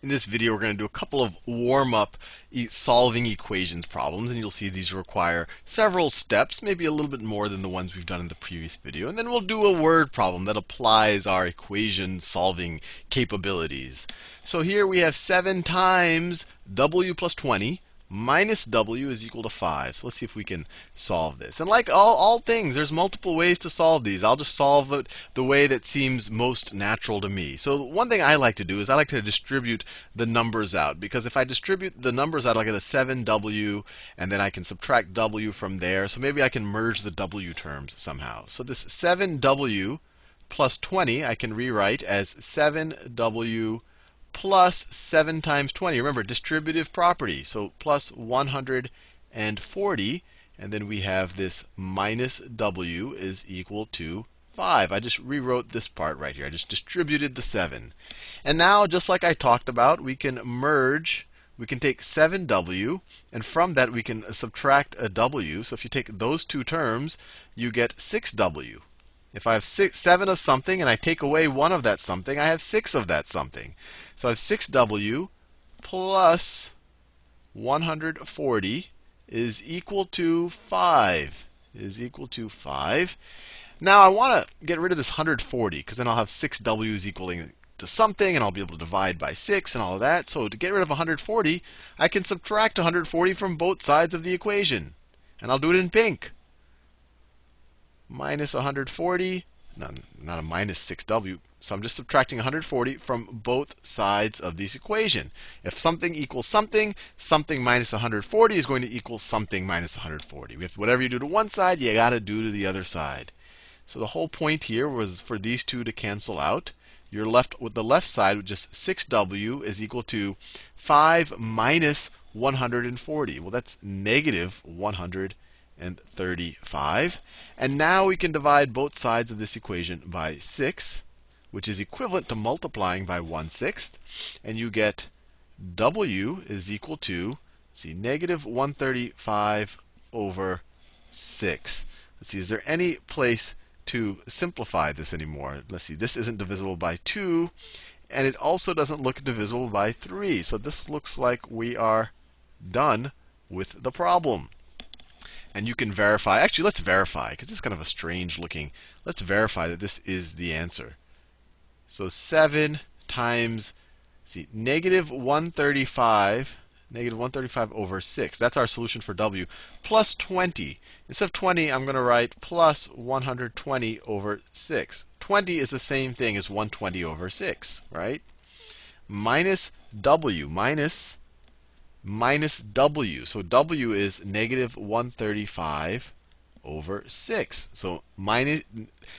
In this video, we're going to do a couple of warm-up e solving equations problems, and you'll see these require several steps, maybe a little bit more than the ones we've done in the previous video. And then we'll do a word problem that applies our equation solving capabilities. So here we have 7 times w plus 20 minus w is equal to 5. So let's see if we can solve this. And like all, all things, there's multiple ways to solve these. I'll just solve it the way that seems most natural to me. So one thing I like to do is I like to distribute the numbers out. Because if I distribute the numbers out, I'll get a 7w, and then I can subtract w from there. So maybe I can merge the w terms somehow. So this 7w plus 20 I can rewrite as 7w plus 7 times 20. Remember, distributive property. So plus 140. And then we have this minus w is equal to 5. I just rewrote this part right here. I just distributed the 7. And now, just like I talked about, we can merge. We can take 7w, and from that we can subtract a w. So if you take those two terms, you get 6w. If I have six, 7 of something and I take away one of that something, I have 6 of that something. So I have 6w plus 140 is equal to 5. Is equal to 5. Now I want to get rid of this 140 because then I'll have 6w's equaling to something, and I'll be able to divide by 6 and all of that. So to get rid of 140, I can subtract 140 from both sides of the equation. And I'll do it in pink minus 140, not, not a minus 6w. So I'm just subtracting 140 from both sides of this equation. If something equals something, something minus 140 is going to equal something minus 140. We have whatever you do to one side, you got to do to the other side. So the whole point here was for these two to cancel out. You're left with the left side with just 6w is equal to 5 minus 140. Well, that's negative 140 and 35. And now we can divide both sides of this equation by 6, which is equivalent to multiplying by 1 sixth. And you get w is equal to, see, negative 135 over 6. Let's see, is there any place to simplify this anymore? Let's see, this isn't divisible by 2. And it also doesn't look divisible by 3. So this looks like we are done with the problem and you can verify. Actually, let's verify, because is kind of a strange looking. Let's verify that this is the answer. So 7 times, see, negative 135, negative 135 over 6. That's our solution for w, plus 20. Instead of 20, I'm going to write plus 120 over 6. 20 is the same thing as 120 over 6, right? Minus w, minus minus w. So w is negative 135 over 6. So minus,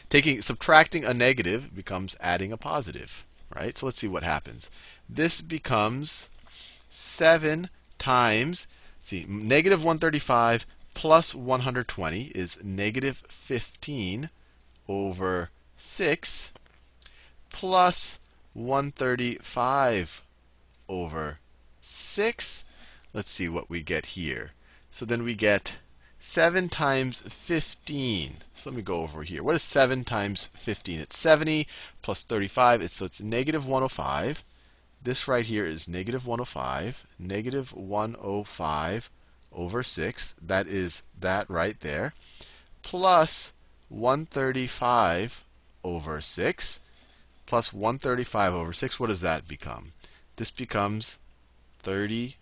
taking subtracting a negative becomes adding a positive, right? So let's see what happens. This becomes 7 times, see, negative 135 plus 120 is negative 15 over 6 plus 135 over 6 Let's see what we get here. So then we get 7 times 15. So let me go over here. What is 7 times 15? It's 70 plus 35. It's, so it's negative 105. This right here is negative 105. Negative 105 over 6. That is that right there. Plus 135 over 6. Plus 135 over 6. What does that become? This becomes 30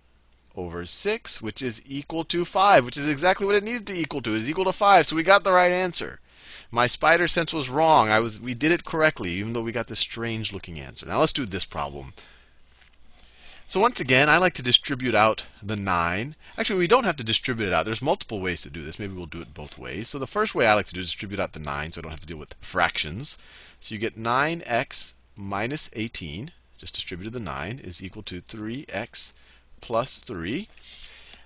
over 6, which is equal to 5, which is exactly what it needed to equal to. is equal to 5, so we got the right answer. My spider sense was wrong. I was, we did it correctly, even though we got this strange looking answer. Now let's do this problem. So once again, I like to distribute out the 9. Actually, we don't have to distribute it out. There's multiple ways to do this. Maybe we'll do it both ways. So the first way I like to do is distribute out the 9 so I don't have to deal with fractions. So you get 9x minus 18, just distributed the 9, is equal to 3x plus 3.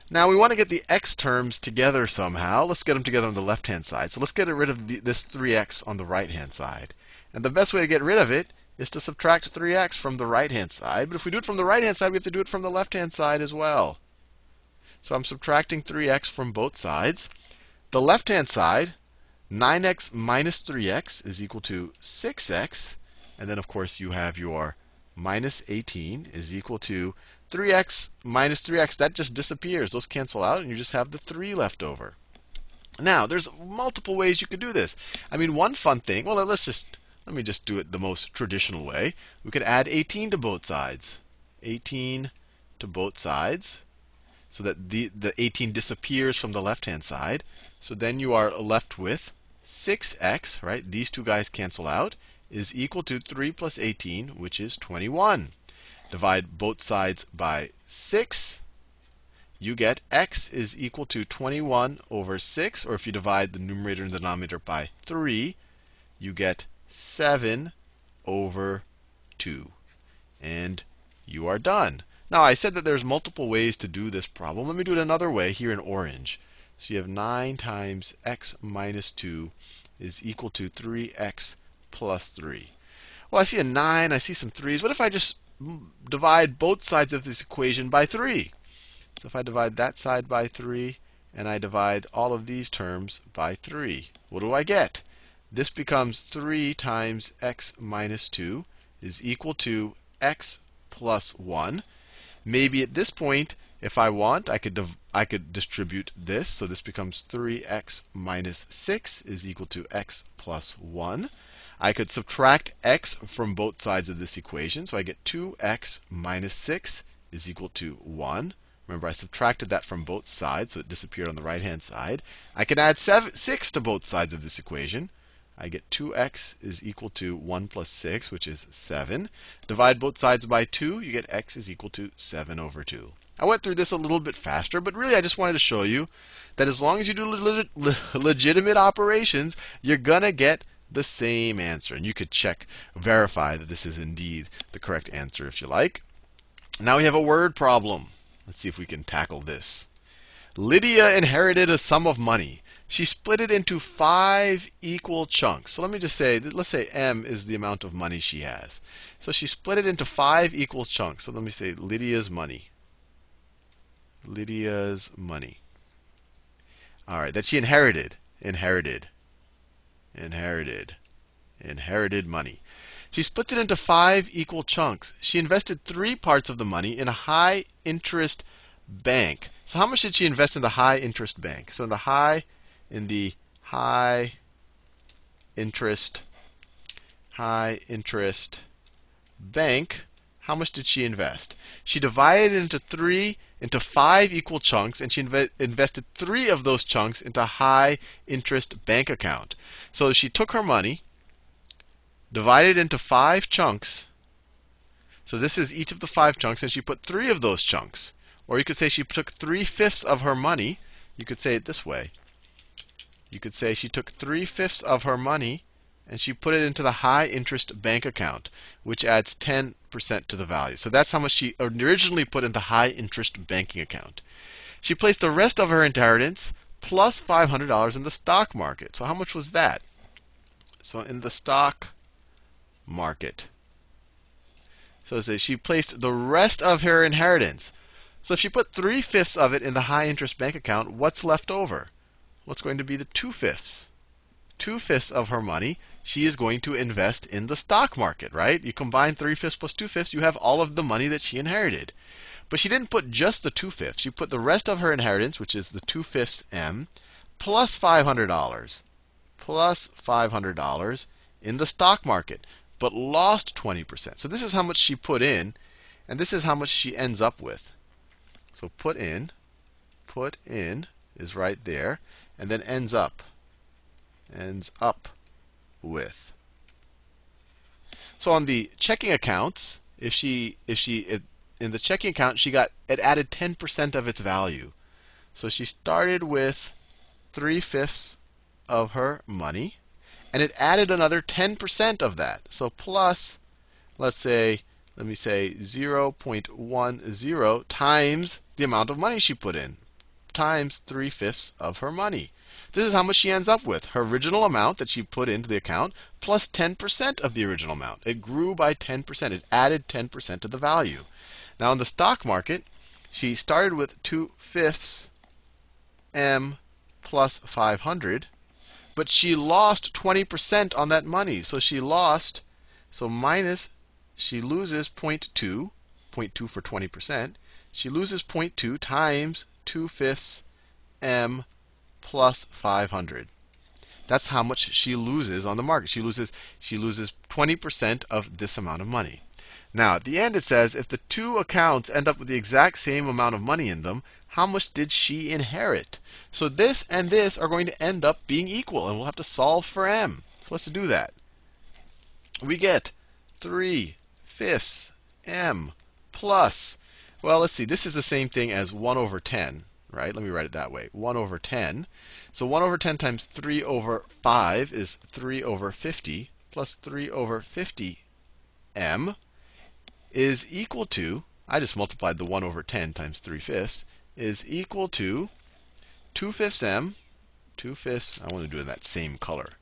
Now we want to get the x terms together somehow. Let's get them together on the left-hand side. So let's get rid of the, this 3x on the right-hand side. And the best way to get rid of it is to subtract 3x from the right-hand side. But if we do it from the right-hand side, we have to do it from the left-hand side as well. So I'm subtracting 3x from both sides. The left-hand side, 9x minus 3x is equal to 6x. And then, of course, you have your minus 18 is equal to 3x minus 3x. That just disappears. Those cancel out, and you just have the 3 left over. Now, there's multiple ways you could do this. I mean, one fun thing, well, let's just, let me just do it the most traditional way. We could add 18 to both sides. 18 to both sides so that the, the 18 disappears from the left-hand side. So then you are left with 6x, right? These two guys cancel out, is equal to 3 plus 18, which is 21. Divide both sides by 6. You get x is equal to 21 over 6. Or if you divide the numerator and denominator by 3, you get 7 over 2. And you are done. Now, I said that there's multiple ways to do this problem. Let me do it another way here in orange. So you have 9 times x minus 2 is equal to 3x plus 3. Well, I see a 9, I see some 3's. What if I just divide both sides of this equation by 3? So if I divide that side by 3, and I divide all of these terms by 3, what do I get? This becomes 3 times x minus 2 is equal to x plus 1. Maybe at this point, if I want, I could, I could distribute this. So this becomes 3x minus 6 is equal to x plus 1. I could subtract x from both sides of this equation. So I get 2x minus 6 is equal to 1. Remember, I subtracted that from both sides, so it disappeared on the right hand side. I can add seven, 6 to both sides of this equation. I get 2x is equal to 1 plus 6, which is 7. Divide both sides by 2, you get x is equal to 7 over 2. I went through this a little bit faster, but really I just wanted to show you that as long as you do le le legitimate operations, you're going to get the same answer. And you could check, verify that this is indeed the correct answer if you like. Now we have a word problem. Let's see if we can tackle this. Lydia inherited a sum of money she split it into five equal chunks. So let me just say, let's say M is the amount of money she has. So she split it into five equal chunks. So let me say Lydia's money. Lydia's money. All right, that she inherited. Inherited. Inherited. Inherited money. She split it into five equal chunks. She invested three parts of the money in a high interest bank. So how much did she invest in the high interest bank? So in the high in the high interest high interest bank, how much did she invest? She divided it into three, into five equal chunks, and she inv invested three of those chunks into a high interest bank account. So she took her money, divided into five chunks. So this is each of the five chunks, and she put three of those chunks. Or you could say she took three fifths of her money. You could say it this way you could say she took three fifths of her money and she put it into the high interest bank account, which adds 10% to the value. So that's how much she originally put in the high interest banking account. She placed the rest of her inheritance plus $500 in the stock market. So how much was that? So in the stock market. So she placed the rest of her inheritance. So if she put three fifths of it in the high interest bank account, what's left over? what's going to be the two fifths? Two fifths of her money she is going to invest in the stock market, right? You combine three fifths plus two fifths, you have all of the money that she inherited. But she didn't put just the two fifths. She put the rest of her inheritance, which is the two fifths M, plus $500, plus $500 in the stock market, but lost 20%. So this is how much she put in, and this is how much she ends up with. So put in, put in is right there and then ends up. Ends up with. So on the checking accounts, if she if she in the checking account she got it added 10% of its value. So she started with three fifths of her money, and it added another 10% of that. So plus, let's say, let me say 0.10 times the amount of money she put in times 3 fifths of her money. This is how much she ends up with. Her original amount that she put into the account plus 10% of the original amount. It grew by 10%. It added 10% to the value. Now in the stock market, she started with 2 fifths M plus 500, but she lost 20% on that money. So she lost, so minus, she loses 0.2, 0.2 for 20%. She loses 0.2 times 2 fifths m plus 500. That's how much she loses on the market. She loses she loses 20% of this amount of money. Now, at the end it says if the two accounts end up with the exact same amount of money in them, how much did she inherit? So this and this are going to end up being equal, and we'll have to solve for m. So let's do that. We get 3 fifths m plus, well, let's see, this is the same thing as 1 over 10, right? Let me write it that way 1 over 10. So 1 over 10 times 3 over 5 is 3 over 50, plus 3 over 50m is equal to, I just multiplied the 1 over 10 times 3 fifths, is equal to 2 fifths m, 2 fifths, I want to do it in that same color,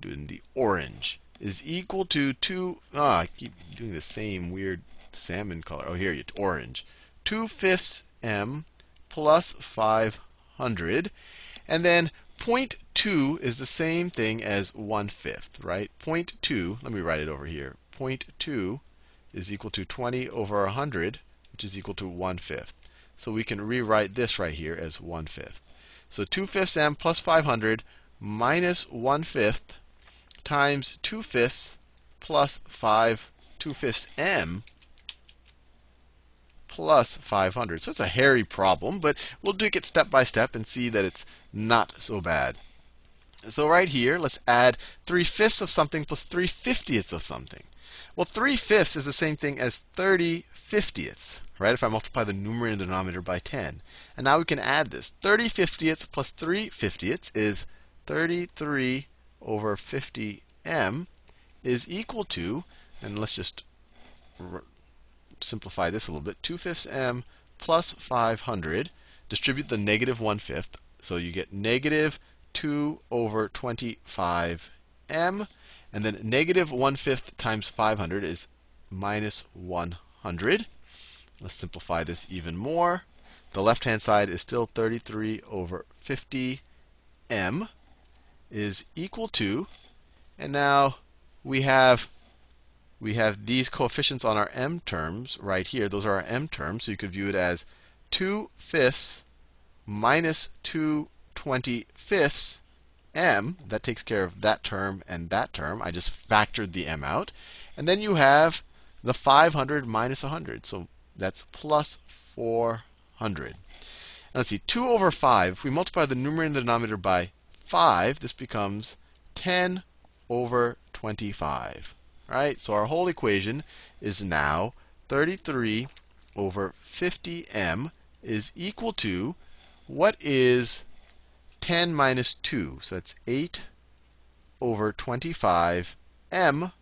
do it in the orange, is equal to 2, ah, I keep doing the same weird salmon color. Oh, here, you orange. 2 fifths m plus 500. And then 0.2 is the same thing as 1 fifth, right? 0.2, let me write it over here. 0.2 is equal to 20 over 100, which is equal to 1 fifth. So we can rewrite this right here as 1 fifth. So 2 fifths m plus 500 minus 1 fifth times 2 fifths plus 5, 2 fifths m plus 500. So it's a hairy problem, but we'll take it step by step and see that it's not so bad. So right here, let's add 3 fifths of something plus 3 fiftieths of something. Well, 3 fifths is the same thing as 30 fiftieths, right? If I multiply the numerator and the denominator by 10. And now we can add this. 30 fiftieths plus 3 fiftieths is 33 over 50m is equal to, and let's just simplify this a little bit, 2 fifths m plus 500. Distribute the negative 1 fifth. So you get negative 2 over 25m. And then negative 1 fifth times 500 is minus 100. Let's simplify this even more. The left hand side is still 33 over 50m is equal to, and now we have we have these coefficients on our m terms right here. Those are our m terms. So you could view it as 2 fifths minus 2 25ths m. That takes care of that term and that term. I just factored the m out. And then you have the 500 minus 100. So that's plus 400. Now let's see, 2 over 5. If we multiply the numerator and the denominator by 5, this becomes 10 over 25 right? So our whole equation is now 33 over 50m is equal to what is 10 minus 2? So that's 8 over 25m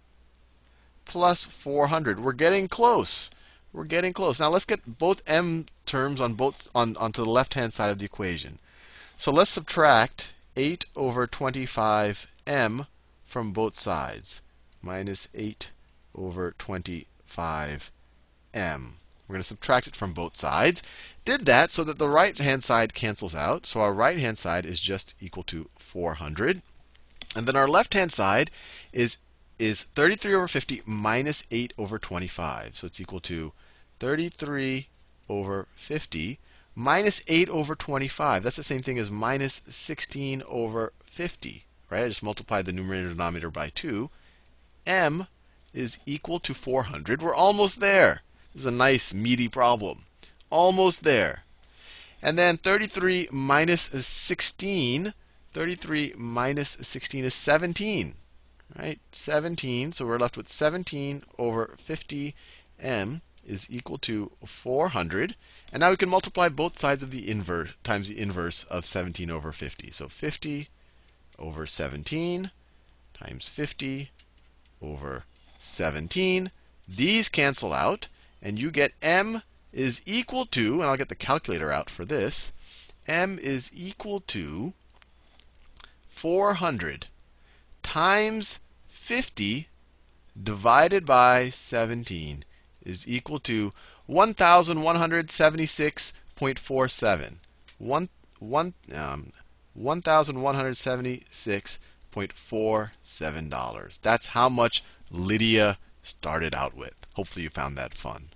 plus 400. We're getting close. We're getting close. Now let's get both m terms on both on onto the left-hand side of the equation. So let's subtract 8 over 25m from both sides minus 8 over 25m. We're going to subtract it from both sides. Did that so that the right hand side cancels out. So our right hand side is just equal to 400. And then our left hand side is, is 33 over 50 minus 8 over 25. So it's equal to 33 over 50 minus 8 over 25. That's the same thing as minus 16 over 50. Right? I just multiplied the numerator and denominator by 2 m is equal to 400. We're almost there. This is a nice, meaty problem. Almost there. And then 33 minus 16. 33 minus 16 is 17. Right? 17. So we're left with 17 over 50m is equal to 400. And now we can multiply both sides of the inverse times the inverse of 17 over 50. So 50 over 17 times 50 over 17. These cancel out, and you get m is equal to, and I'll get the calculator out for this, m is equal to 400 times 50 divided by 17 is equal to 1,176.47. One, one, um, 1,176 $6.47. That's how much Lydia started out with. Hopefully you found that fun.